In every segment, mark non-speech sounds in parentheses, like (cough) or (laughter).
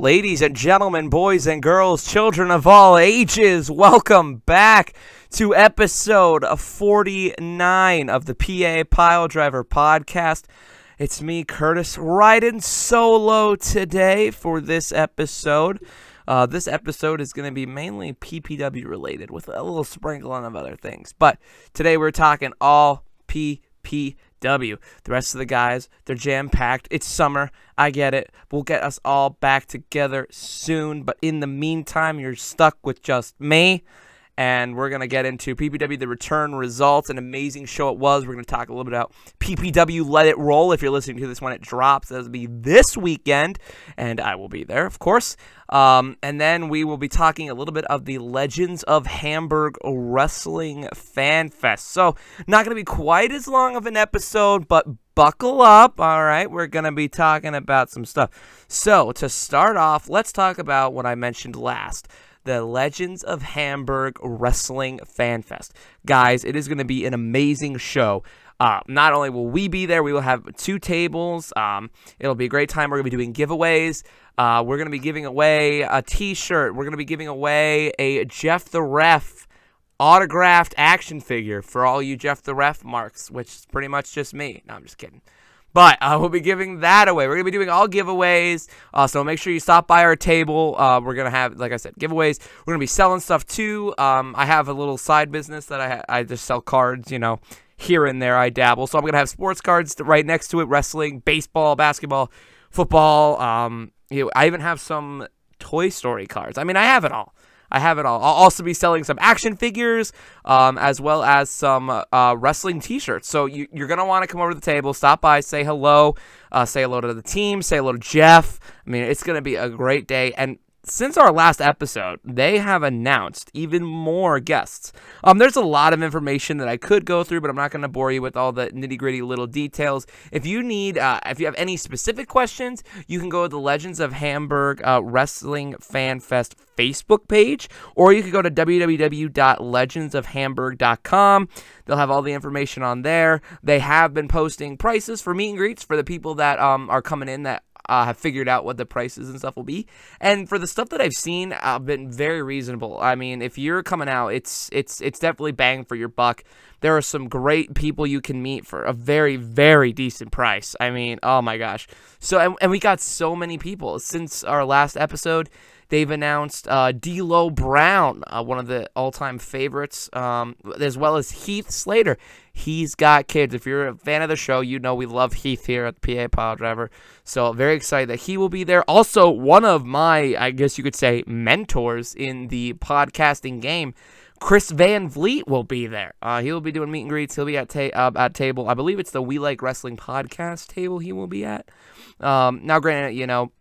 Ladies and gentlemen, boys and girls, children of all ages, welcome back to episode 49 of the PA Pile Driver podcast. It's me, Curtis, riding solo today for this episode. Uh, this episode is going to be mainly PPW related with a little sprinkling of other things. But today we're talking all PPW. W. The rest of the guys, they're jam packed. It's summer. I get it. We'll get us all back together soon. But in the meantime, you're stuck with just me and we're going to get into PPW The Return results. An amazing show it was. We're going to talk a little bit about PPW Let It Roll. If you're listening to this when it drops, that'll be this weekend, and I will be there, of course. Um, and then we will be talking a little bit of the Legends of Hamburg Wrestling Fan Fest. So, not going to be quite as long of an episode, but buckle up. All right, we're going to be talking about some stuff. So, to start off, let's talk about what I mentioned last the Legends of Hamburg Wrestling Fan Fest. Guys, it is going to be an amazing show. Uh, not only will we be there, we will have two tables. Um, it'll be a great time. We're going to be doing giveaways. Uh, we're going to be giving away a t shirt. We're going to be giving away a Jeff the Ref autographed action figure for all you Jeff the Ref marks, which is pretty much just me. No, I'm just kidding. But uh, we'll be giving that away. We're going to be doing all giveaways. Uh, so make sure you stop by our table. Uh, we're going to have, like I said, giveaways. We're going to be selling stuff too. Um, I have a little side business that I, I just sell cards, you know, here and there I dabble. So I'm going to have sports cards right next to it wrestling, baseball, basketball, football. Um, you know, I even have some Toy Story cards. I mean, I have it all. I have it all. I'll also be selling some action figures, um, as well as some uh, wrestling T-shirts. So you, are gonna want to come over to the table, stop by, say hello, uh, say hello to the team, say hello to Jeff. I mean, it's gonna be a great day. And since our last episode, they have announced even more guests. Um, there's a lot of information that I could go through, but I'm not going to bore you with all the nitty gritty little details. If you need, uh, if you have any specific questions, you can go to the Legends of Hamburg uh, Wrestling Fan Fest Facebook page, or you could go to www.legendsofhamburg.com. They'll have all the information on there. They have been posting prices for meet and greets for the people that um, are coming in that uh, have figured out what the prices and stuff will be. And for the stuff that I've seen, I've been very reasonable. I mean, if you're coming out, it's it's it's definitely bang for your buck. There are some great people you can meet for a very very decent price. I mean, oh my gosh. So and, and we got so many people since our last episode. They've announced uh, D'Lo Brown, uh, one of the all-time favorites, um, as well as Heath Slater. He's got kids. If you're a fan of the show, you know we love Heath here at the PA Pile Driver. So very excited that he will be there. Also, one of my, I guess you could say, mentors in the podcasting game. Chris Van Vliet will be there. Uh, he will be doing meet and greets. He'll be at ta- uh, at table. I believe it's the We Like Wrestling podcast table. He will be at. Um, now, granted, you know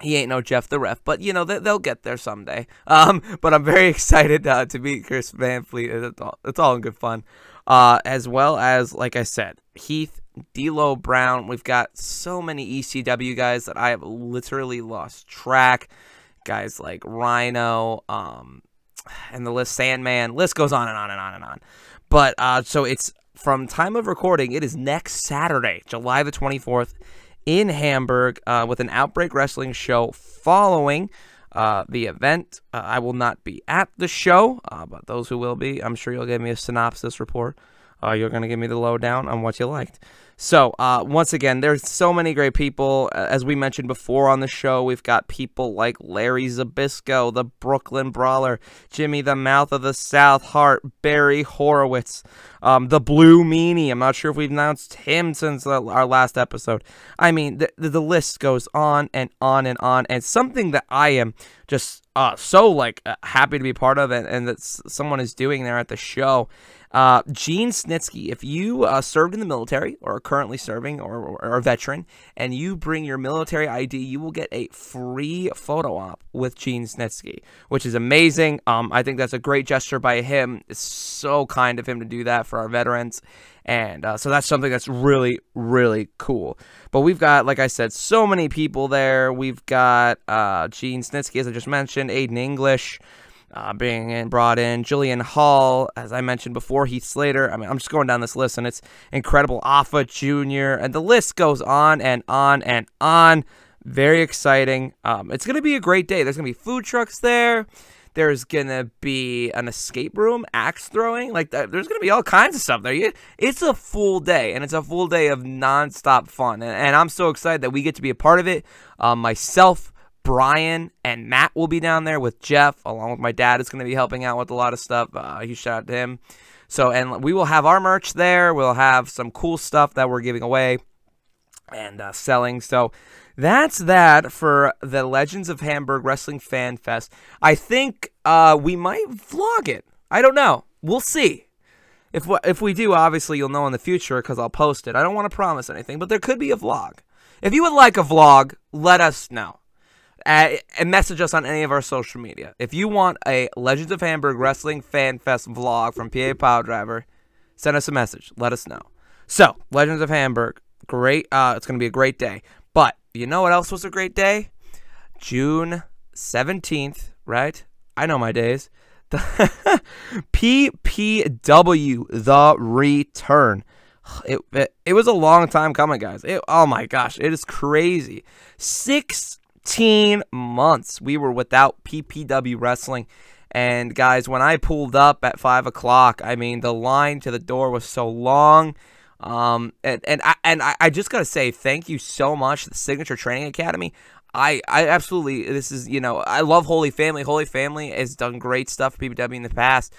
he ain't no Jeff the Ref, but you know they, will get there someday. (laughs) Um, but I'm very (laughs) excited uh, to meet Chris Van Vliet. It's all, it's all in good fun. Uh, as well as, like I said, Heath, D'Lo Brown. We've got so many ECW guys that I have literally lost track. Guys like Rhino, um, and the list Sandman. List goes on and on and on and on. But uh, so it's from time of recording. It is next Saturday, July the 24th in Hamburg uh, with an Outbreak Wrestling show following uh, the event. Uh, I will not be at the show, uh, but those who will be, I'm sure you'll give me a synopsis report. Uh, you're going to give me the lowdown on what you liked. So, uh, once again, there's so many great people. As we mentioned before on the show, we've got people like Larry Zbyszko, the Brooklyn Brawler, Jimmy the Mouth of the South Hart, Barry Horowitz, um, the Blue Meanie. I'm not sure if we've announced him since our last episode. I mean, the, the list goes on and on and on. And something that I am just uh, so like uh, happy to be part of and, that someone is doing there at the show uh, Gene Snitsky, if you uh, served in the military or currently serving or, or, or, a veteran and you bring your military ID, you will get a free photo op with Gene Snitsky, which is amazing. Um, I think that's a great gesture by him. It's so kind of him to do that for our veterans. And uh, so that's something that's really, really cool. But we've got, like I said, so many people there. We've got uh, Gene Snitsky, as I just mentioned, Aiden English uh, being in, brought in. Jillian Hall, as I mentioned before, Heath Slater. I mean, I'm just going down this list, and it's incredible. Afa Jr., and the list goes on and on and on. Very exciting. Um, it's going to be a great day. There's going to be food trucks there. There's gonna be an escape room, axe throwing, like. There's gonna be all kinds of stuff there. It's a full day, and it's a full day of nonstop fun. And, and I'm so excited that we get to be a part of it. Um, myself, Brian, and Matt will be down there with Jeff, along with my dad. is gonna be helping out with a lot of stuff. Uh, huge shout out to him. So, and we will have our merch there. We'll have some cool stuff that we're giving away and uh, selling. So that's that for the Legends of Hamburg Wrestling Fan Fest. I think uh, we might vlog it. I don't know. We'll see. If we, if we do, obviously you'll know in the future because I'll post it. I don't want to promise anything, but there could be a vlog. If you would like a vlog, let us know. Uh, and message us on any of our social media. If you want a Legends of Hamburg Wrestling Fan Fest vlog from PA Pile Driver, send us a message. Let us know. So, Legends of Hamburg, great. Uh, it's going to be a great day. But you know what else was a great day? June 17th, right? I know my days. (laughs) The PPW The Return. It, it, it was a long time coming, guys. It, oh my gosh, it is crazy. 16 months we were without PPW wrestling. And guys, when I pulled up at 5 o'clock, I mean, the line to the door was so long. Um, and and I, and I, just gotta say thank you so much, the Signature Training Academy. I, I absolutely this is you know I love Holy Family. Holy Family has done great stuff for PPW in the past,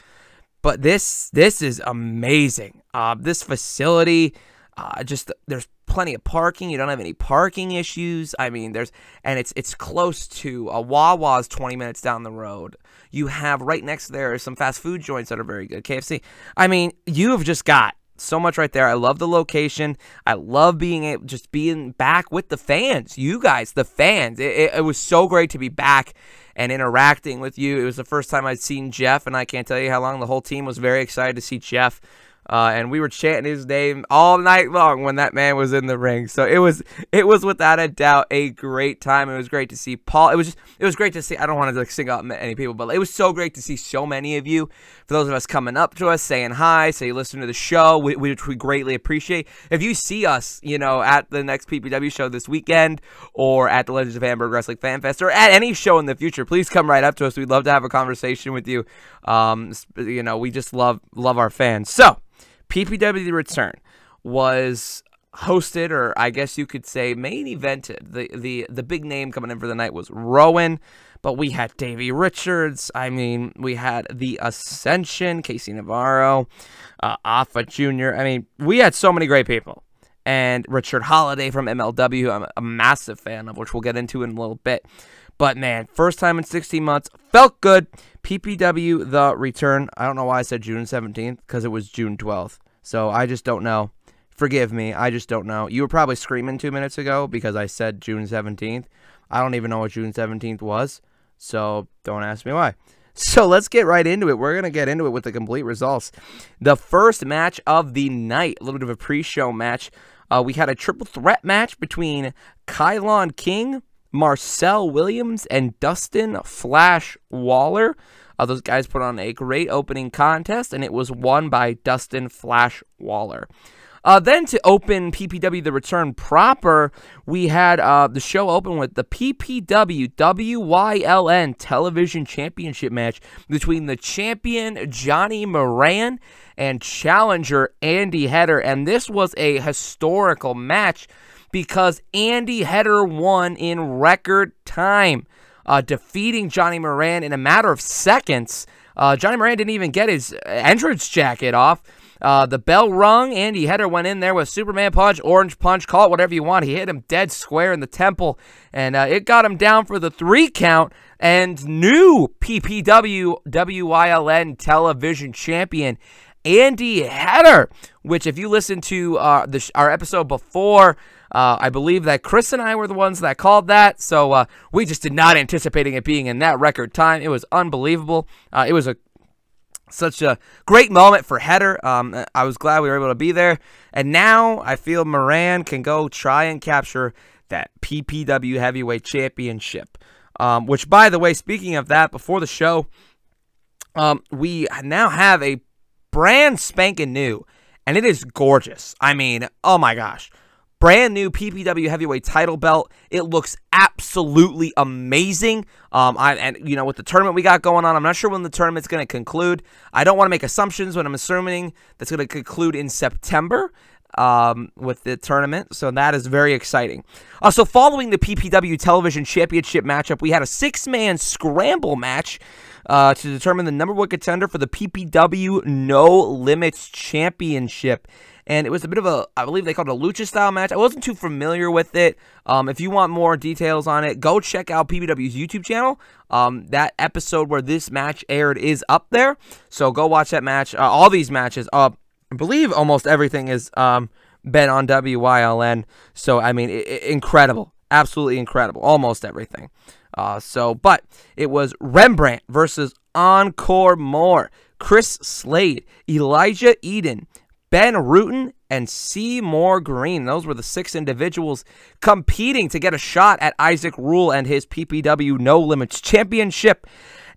but this this is amazing. Uh, this facility, uh, just there's plenty of parking. You don't have any parking issues. I mean, there's and it's it's close to a Wawa's 20 minutes down the road. You have right next there some fast food joints that are very good. KFC. I mean, you have just got so much right there. I love the location. I love being able, just being back with the fans. You guys, the fans. It, it, it, was so great to be back and interacting with you. It was the first time I'd seen Jeff, and I can't tell you how long the whole team was very excited to see Jeff. Uh, and we were chanting his name all night long when that man was in the ring. So it was it was without a doubt a great time. It was great to see Paul. It was just it was great to see. I don't want to like sing out any people, but it was so great to see so many of you. For those of us coming up to us, saying hi, say you listen to the show, which we greatly appreciate. If you see us, you know, at the next PPW show this weekend, or at the Legends of Hamburg Wrestling Fan Fest, or at any show in the future, please come right up to us. We'd love to have a conversation with you. Um, you know, we just love love our fans. So. PPW The Return was hosted, or I guess you could say main evented. The the the big name coming in for the night was Rowan, but we had Davey Richards. I mean, we had the Ascension, Casey Navarro, uh, Afa Jr. I mean, we had so many great people. And Richard Holiday from MLW, I'm a massive fan of, which we'll get into in a little bit. But man, first time in 16 months, felt good. PPW The Return. I don't know why I said June 17th because it was June 12th. So I just don't know. Forgive me. I just don't know. You were probably screaming two minutes ago because I said June 17th. I don't even know what June 17th was. So don't ask me why. So let's get right into it. We're going to get into it with the complete results. The first match of the night, a little bit of a pre show match. Uh, we had a triple threat match between Kylon King Marcel Williams and Dustin Flash Waller. Uh, those guys put on a great opening contest, and it was won by Dustin Flash Waller. Uh, then to open PPW The Return proper, we had uh, the show open with the PPW WYLN Television Championship match between the champion Johnny Moran and challenger Andy Header. And this was a historical match because Andy Header won in record time, uh, defeating Johnny Moran in a matter of seconds. Uh, Johnny Moran didn't even get his entrance jacket off. Uh, the bell rung. Andy Header went in there with Superman punch, orange punch, call it whatever you want. He hit him dead square in the temple, and uh, it got him down for the three count. And new PPW WYLN television champion Andy Header, which if you listen to uh, the, our episode before uh, I believe that Chris and I were the ones that called that, so uh, we just did not anticipating it being in that record time. It was unbelievable. Uh, it was a such a great moment for Header. Um, I was glad we were able to be there, and now I feel Moran can go try and capture that PPW Heavyweight Championship. Um, which, by the way, speaking of that, before the show, um, we now have a brand spanking new, and it is gorgeous. I mean, oh my gosh brand new PPW heavyweight title belt. It looks absolutely amazing. Um, I and you know with the tournament we got going on, I'm not sure when the tournament's going to conclude. I don't want to make assumptions, but I'm assuming that's going to conclude in September um, with the tournament. So that is very exciting. Uh, so following the PPW Television Championship matchup, we had a six-man scramble match uh, to determine the number one contender for the PPW No Limits Championship. And it was a bit of a, I believe they called it a lucha style match. I wasn't too familiar with it. Um, if you want more details on it, go check out PPW's YouTube channel. Um, that episode where this match aired is up there. So go watch that match. Uh, all these matches, uh, I believe almost everything is um, been on WYLN. So, I mean, incredible. Absolutely incredible. Almost everything. Uh, so, but it was Rembrandt versus Encore More. Chris Slade, Elijah Eden, Ben Rutan, and Seymour Green. Those were the six individuals competing to get a shot at Isaac Rule and his PPW No Limits Championship.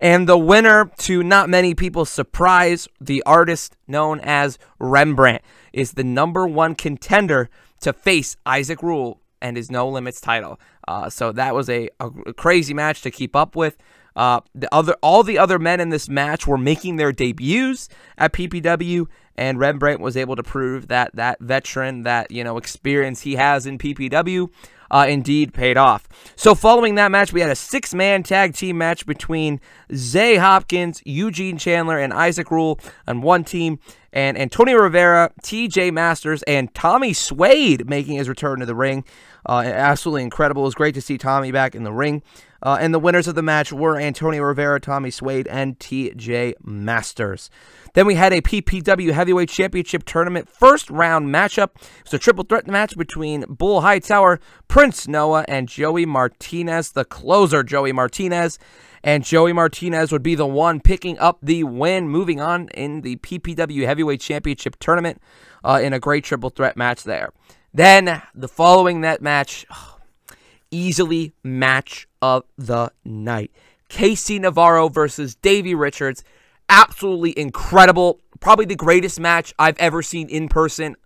And the winner, to not many people's surprise, the artist known as Rembrandt, is the number one contender to face Isaac Rule and his No Limits title. Uh, so that was a, a, crazy match to keep up with. Uh, the other, all the other men in this match were making their debuts at PPW, and Rembrandt was able to prove that that veteran, that you know experience he has in PPW, uh, indeed paid off. So following that match, we had a six-man tag team match between Zay Hopkins, Eugene Chandler, and Isaac Rule on one team, and Antonio Rivera, TJ Masters, and Tommy Swade making his return to the ring. Uh, absolutely incredible. It was great to see Tommy back in the ring. Uh, and the winners of the match were Antonio Rivera, Tommy Swade, and TJ Masters. Then we had a PPW Heavyweight Championship Tournament first round matchup. It was a triple threat match between Bull Hightower, Prince Noah, and Joey Martinez, the closer, Joey Martinez. And Joey Martinez would be the one picking up the win, moving on in the PPW Heavyweight Championship Tournament uh, in a great triple threat match there. Then the following that match, (sighs) easily match of the night. Casey Navarro versus Davey Richards. Absolutely incredible. Probably the greatest match I've ever seen in person.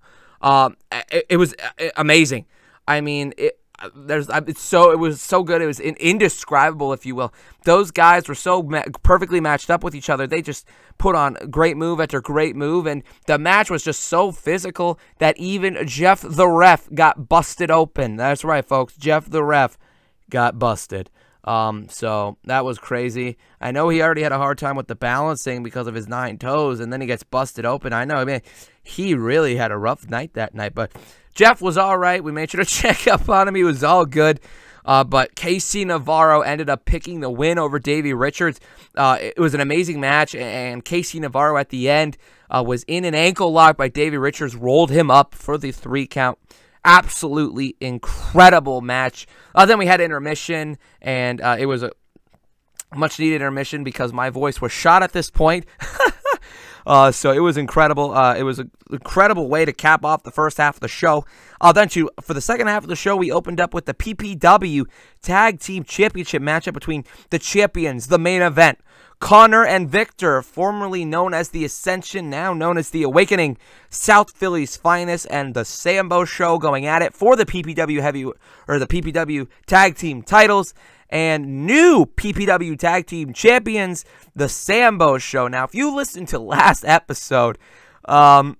Um, it, it was uh, amazing. I mean, it, there's it's so it was so good it was indescribable if you will those guys were so ma- perfectly matched up with each other they just put on great move after great move and the match was just so physical that even jeff the ref got busted open that's right folks jeff the ref got busted um, so that was crazy. I know he already had a hard time with the balancing because of his nine toes, and then he gets busted open. I know, I mean, he really had a rough night that night, but Jeff was all right. We made sure to (laughs) check up on him. He was all good. Uh, but Casey Navarro ended up picking the win over Davey Richards. Uh, it was an amazing match, and Casey Navarro at the end uh, was in an ankle lock by Davey Richards, rolled him up for the three count. Absolutely incredible match. Uh, then we had intermission, and uh, it was a much needed intermission because my voice was shot at this point. (laughs) Uh, so it was incredible. Uh, it was an incredible way to cap off the first half of the show. Uh, then for the second half of the show, we opened up with the PPW Tag Team Championship matchup between the champions, the main event. Connor and Victor, formerly known as the Ascension, now known as the Awakening, South Philly's finest, and the Sambo Show going at it for the PPW heavy or the PPW tag team titles and new PPW Tag Team Champions, the Sambo Show. Now, if you listened to last episode, um,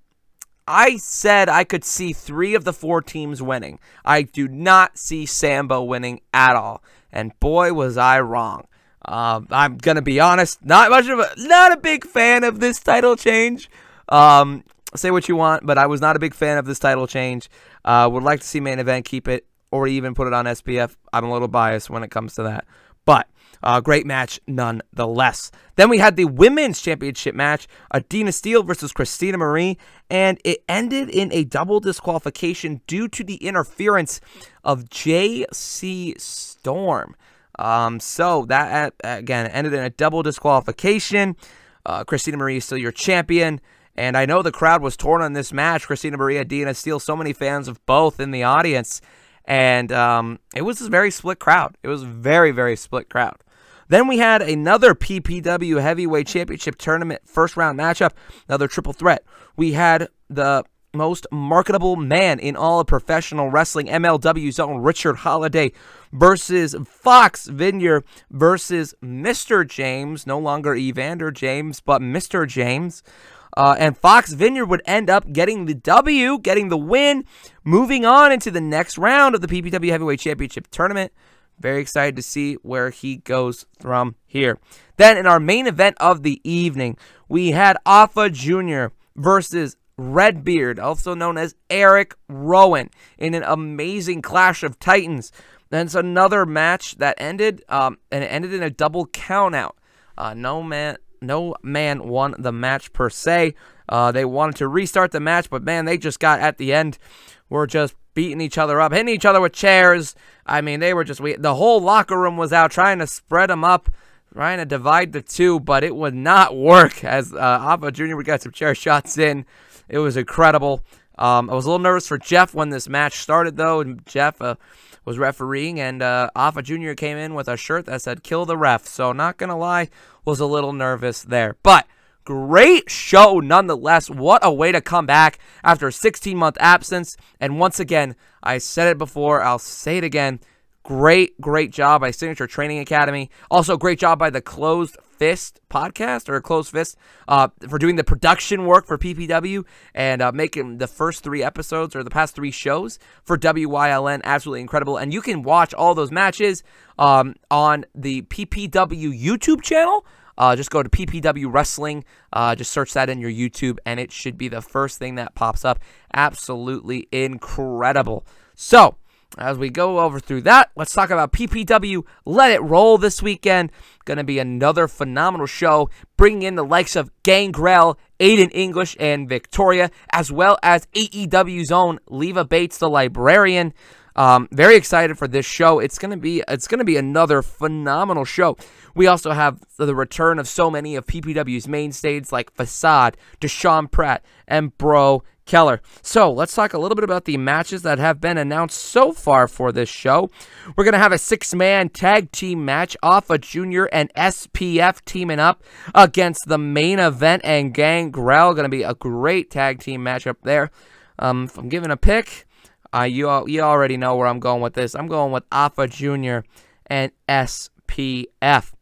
I said I could see three of the four teams winning. I do not see Sambo winning at all, and boy was I wrong. Um, I'm gonna be honest, not much of a, not a big fan of this title change. Um, say what you want, but I was not a big fan of this title change. Uh, would like to see main event keep it or even put it on SPF. I'm a little biased when it comes to that. But uh, great match nonetheless. Then we had the women's championship match, Adina Steele versus Christina Marie, and it ended in a double disqualification due to the interference of J.C. Storm. Um, so that again ended in a double disqualification. Uh, Christina Marie is still your champion. And I know the crowd was torn on this match. Christina Marie, Adina Steele, so many fans of both in the audience and um, it was a very split crowd. It was very very split crowd. Then we had another PPW Heavyweight Championship Tournament first round matchup, another triple threat. We had the most marketable man in all of professional wrestling, MLW's own Richard Holiday versus Fox Vineyard versus Mr. James, no longer Evander James, but Mr. James. Uh, and Fox Vineyard would end up getting the W, getting the win, moving on into the next round of the PPW Heavyweight Championship tournament. Very excited to see where he goes from here. Then, in our main event of the evening, we had Afa Jr. versus Redbeard, also known as Eric Rowan, in an amazing clash of titans. Then it's another match that ended, um, and it ended in a double countout. Uh, no man, no man won the match per se. Uh, they wanted to restart the match, but man, they just got at the end. Were just beating each other up, hitting each other with chairs. I mean, they were just we, the whole locker room was out trying to spread them up, trying to divide the two, but it would not work. As uh, Afa Junior would get some chair shots in, it was incredible. Um, I was a little nervous for Jeff when this match started, though, and Jeff. Uh, was refereeing, and uh, Afa Jr. came in with a shirt that said "Kill the Ref." So, not gonna lie, was a little nervous there, but great show nonetheless. What a way to come back after a 16 month absence. And once again, I said it before, I'll say it again. Great, great job by Signature Training Academy. Also, great job by the Closed Fist podcast or Closed Fist uh, for doing the production work for PPW and uh, making the first three episodes or the past three shows for WYLN absolutely incredible. And you can watch all those matches um, on the PPW YouTube channel. Uh, just go to PPW Wrestling, uh, just search that in your YouTube, and it should be the first thing that pops up. Absolutely incredible. So, as we go over through that, let's talk about PPW Let It Roll this weekend. Going to be another phenomenal show, bringing in the likes of Gangrel, Aiden English, and Victoria, as well as AEW's own Leva Bates, the librarian. Um, very excited for this show. It's gonna be it's gonna be another phenomenal show. We also have the return of so many of PPW's mainstays like Facade, Deshaun Pratt, and Bro Keller. So let's talk a little bit about the matches that have been announced so far for this show. We're going to have a six man tag team match off Afa Junior and SPF teaming up against the main event and Gangrel. Going to be a great tag team matchup there. Um, if I'm giving a pick, uh, you, all, you already know where I'm going with this. I'm going with Afa Junior and SPF.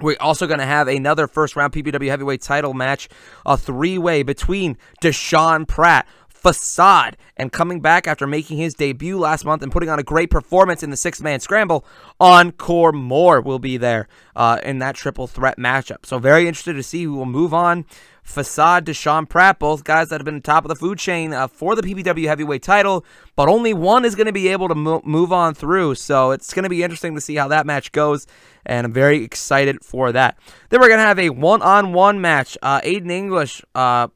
We're also going to have another first round PPW heavyweight title match, a three way between Deshaun Pratt, Facade, and coming back after making his debut last month and putting on a great performance in the six man scramble, Encore Moore will be there uh, in that triple threat matchup. So, very interested to see who will move on Facade, Deshaun Pratt, both guys that have been top of the food chain uh, for the PPW heavyweight title, but only one is going to be able to mo- move on through. So it's going to be interesting to see how that match goes, and I'm very excited for that. Then we're going to have a one on one match. Uh, Aiden English, uh,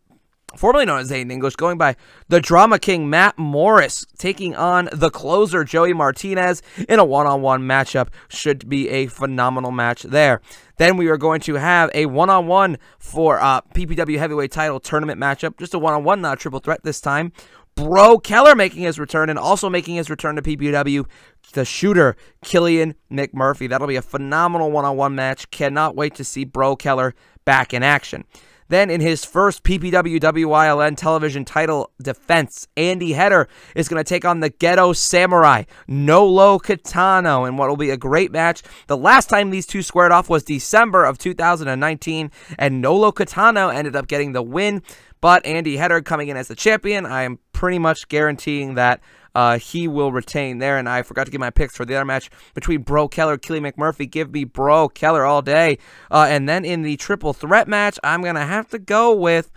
formerly known as Aiden English, going by the Drama King Matt Morris, taking on the closer Joey Martinez in a one on one matchup. Should be a phenomenal match there. Then we are going to have a one on one for uh, PPW Heavyweight Title Tournament matchup. Just a one on one, not a triple threat this time. Bro Keller making his return and also making his return to PPW, the shooter, Killian McMurphy. That'll be a phenomenal one on one match. Cannot wait to see Bro Keller back in action. Then, in his first PPW WYLN television title defense, Andy Header is going to take on the Ghetto Samurai, Nolo Katano, in what will be a great match. The last time these two squared off was December of 2019, and Nolo Katano ended up getting the win. But Andy Header coming in as the champion, I am pretty much guaranteeing that uh, he will retain there. And I forgot to give my picks for the other match between Bro Keller, Kelly McMurphy. Give me Bro Keller all day. Uh, and then in the triple threat match, I'm going to have to go with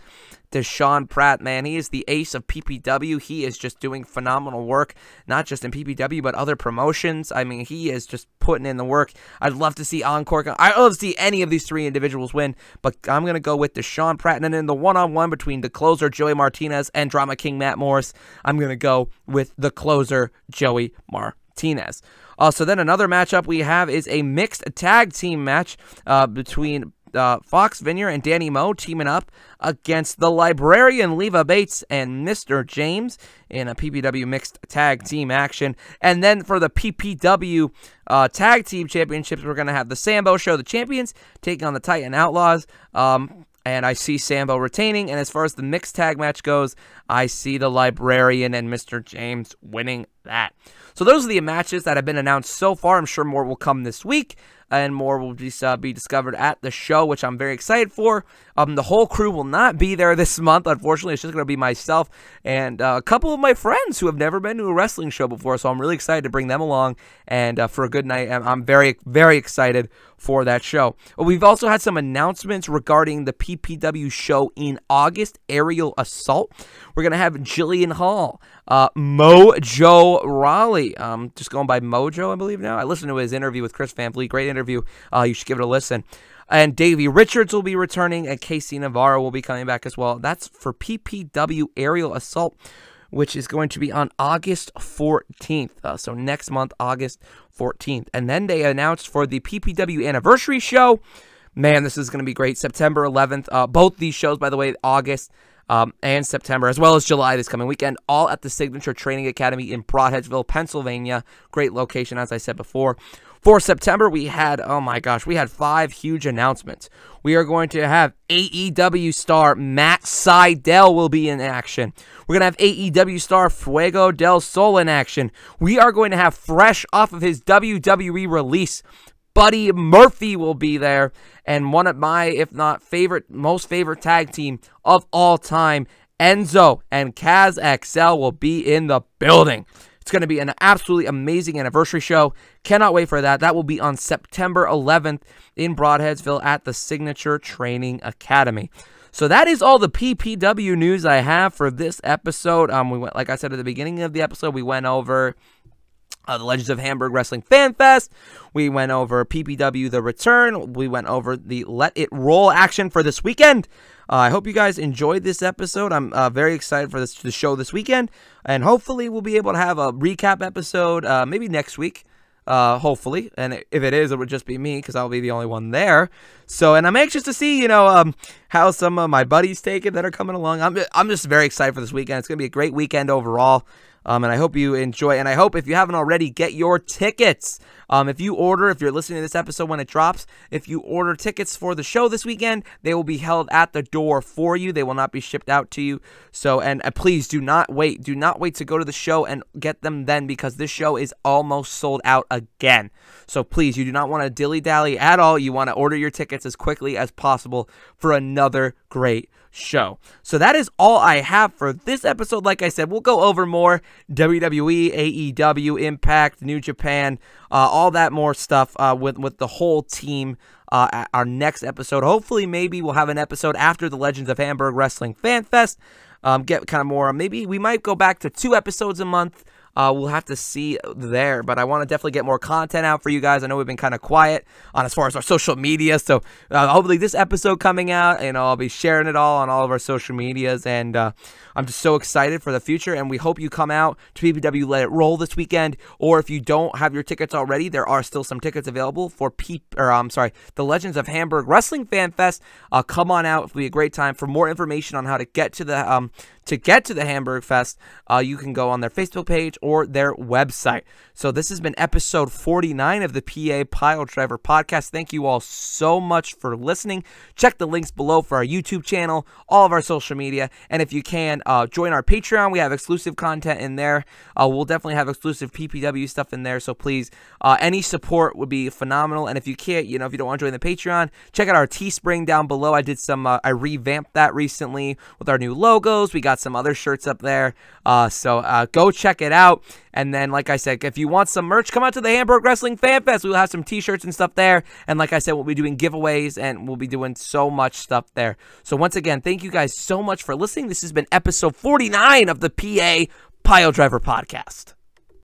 Deshaun Pratt, man. He is the ace of PPW. He is just doing phenomenal work, not just in PPW, but other promotions. I mean, he is just putting in the work. I'd love to see Encore. I'd love to see any of these three individuals win, but I'm going to go with Deshaun Pratt. And then in the one on one between the closer, Joey Martinez, and Drama King Matt Morris, I'm going to go with the closer, Joey Martinez. Uh, so then another matchup we have is a mixed tag team match uh, between uh, Fox Vineyard and Danny Moe teaming up against the librarian Leva Bates and Mr. James in a PPW mixed tag team action. And then for the PPW uh, tag team championships, we're going to have the Sambo Show, the champions, taking on the Titan Outlaws. Um, and I see Sambo retaining. And as far as the mixed tag match goes, I see the Librarian and Mr. James winning that. So those are the matches that have been announced so far. I'm sure more will come this week and more will be, uh, be discovered at the show, which I'm very excited for. Um, the whole crew will not be there this month, unfortunately. It's just going to be myself and uh, a couple of my friends who have never been to a wrestling show before, so I'm really excited to bring them along and uh, for a good night. I'm very, very excited for that show. We've also had some announcements regarding the PPW show in August, Aerial Assault. We're going to have Jillian Hall, uh, Mojo Rawley, um, just going by Mojo, I believe now. I listened to his interview with Chris Van Vliet. Great interview. Uh, you should give it a listen. And Davey Richards will be returning, and Casey Navarro will be coming back as well. That's for PPW Aerial Assault, which is going to be on August 14th. Uh, so next month, August 14th. And then they announced for the PPW Anniversary Show. Man, this is going to be great. September 11th. Uh, both these shows, by the way, August um, and September, as well as July this coming weekend, all at the Signature Training Academy in Brodheadsville, Pennsylvania. Great location, as I said before. For September, we had, oh my gosh, we had five huge announcements. We are going to have AEW star Matt Sydal will be in action. We're going to have AEW star Fuego del Sol in action. We are going to have fresh off of his WWE release. Buddy Murphy will be there. And one of my, if not favorite, most favorite tag team of all time, Enzo and Kaz XL will be in the building. It's going to be an absolutely amazing anniversary show. Cannot wait for that. That will be on September 11th in Brodheadsville at the Signature Training Academy. So that is all the PPW news I have for this episode. Um, we went, like I said at the beginning of the episode, we went over uh, the Legends of Hamburg Wrestling Fan Fest. We went over PPW The Return. We went over the Let It Roll action for this weekend. Uh, I hope you guys enjoyed this episode. I'm uh, very excited for this the show this weekend, and hopefully we'll be able to have a recap episode uh, maybe next week. Uh, hopefully, and if it is, it would just be me because I'll be the only one there. So, and I'm anxious to see, you know, um, how some of my buddies take it that are coming along. I'm, I'm just very excited for this weekend. It's gonna be a great weekend overall. Um, and I hope you enjoy. And I hope if you haven't already, get your tickets. Um, if you order, if you're listening to this episode when it drops, if you order tickets for the show this weekend, they will be held at the door for you. They will not be shipped out to you. So, and uh, please do not wait. Do not wait to go to the show and get them then because this show is almost sold out again. So please, you do not want to dilly dally at all. You want to order your tickets as quickly as possible for another great show. So that is all I have for this episode. Like I said, we'll go over more WWE, AEW, Impact, New Japan, uh, all that more stuff uh, with with the whole team. Uh, our next episode. Hopefully, maybe we'll have an episode after the Legends of Hamburg Wrestling Fan Fest. Um, get kind of more. Maybe we might go back to two episodes a month. Uh, we'll have to see there, but I want to definitely get more content out for you guys. I know we've been kind of quiet on as far as our social media, so uh, hopefully this episode coming out, and I'll be sharing it all on all of our social medias, and uh, I'm just so excited for the future, and we hope you come out to PPW Let It Roll this weekend, or if you don't have your tickets already, there are still some tickets available for Peep, or I'm sorry, the Legends of Hamburg Wrestling Fan Fest. Uh, come on out; it'll be a great time. For more information on how to get to the um, to get to the Hamburg Fest, uh, you can go on their Facebook page or their website. So this has been episode 49 of the PA Pile Driver podcast. Thank you all so much for listening. Check the links below for our YouTube channel, all of our social media, and if you can, uh, join our Patreon. We have exclusive content in there. Uh, we'll definitely have exclusive PPW stuff in there. So please, uh, any support would be phenomenal. And if you can't, you know, if you don't want to join the Patreon, check out our Teespring down below. I did some, uh, I revamped that recently with our new logos. We got got some other shirts up there. Uh, so uh, go check it out. And then, like I said, if you want some merch, come out to the Hamburg Wrestling Fan Fest. We'll have some t-shirts and stuff there. And like I said, we'll be doing giveaways and we'll be doing so much stuff there. So once again, thank you guys so much for listening. This has been episode 49 of the PA Pile Driver Podcast.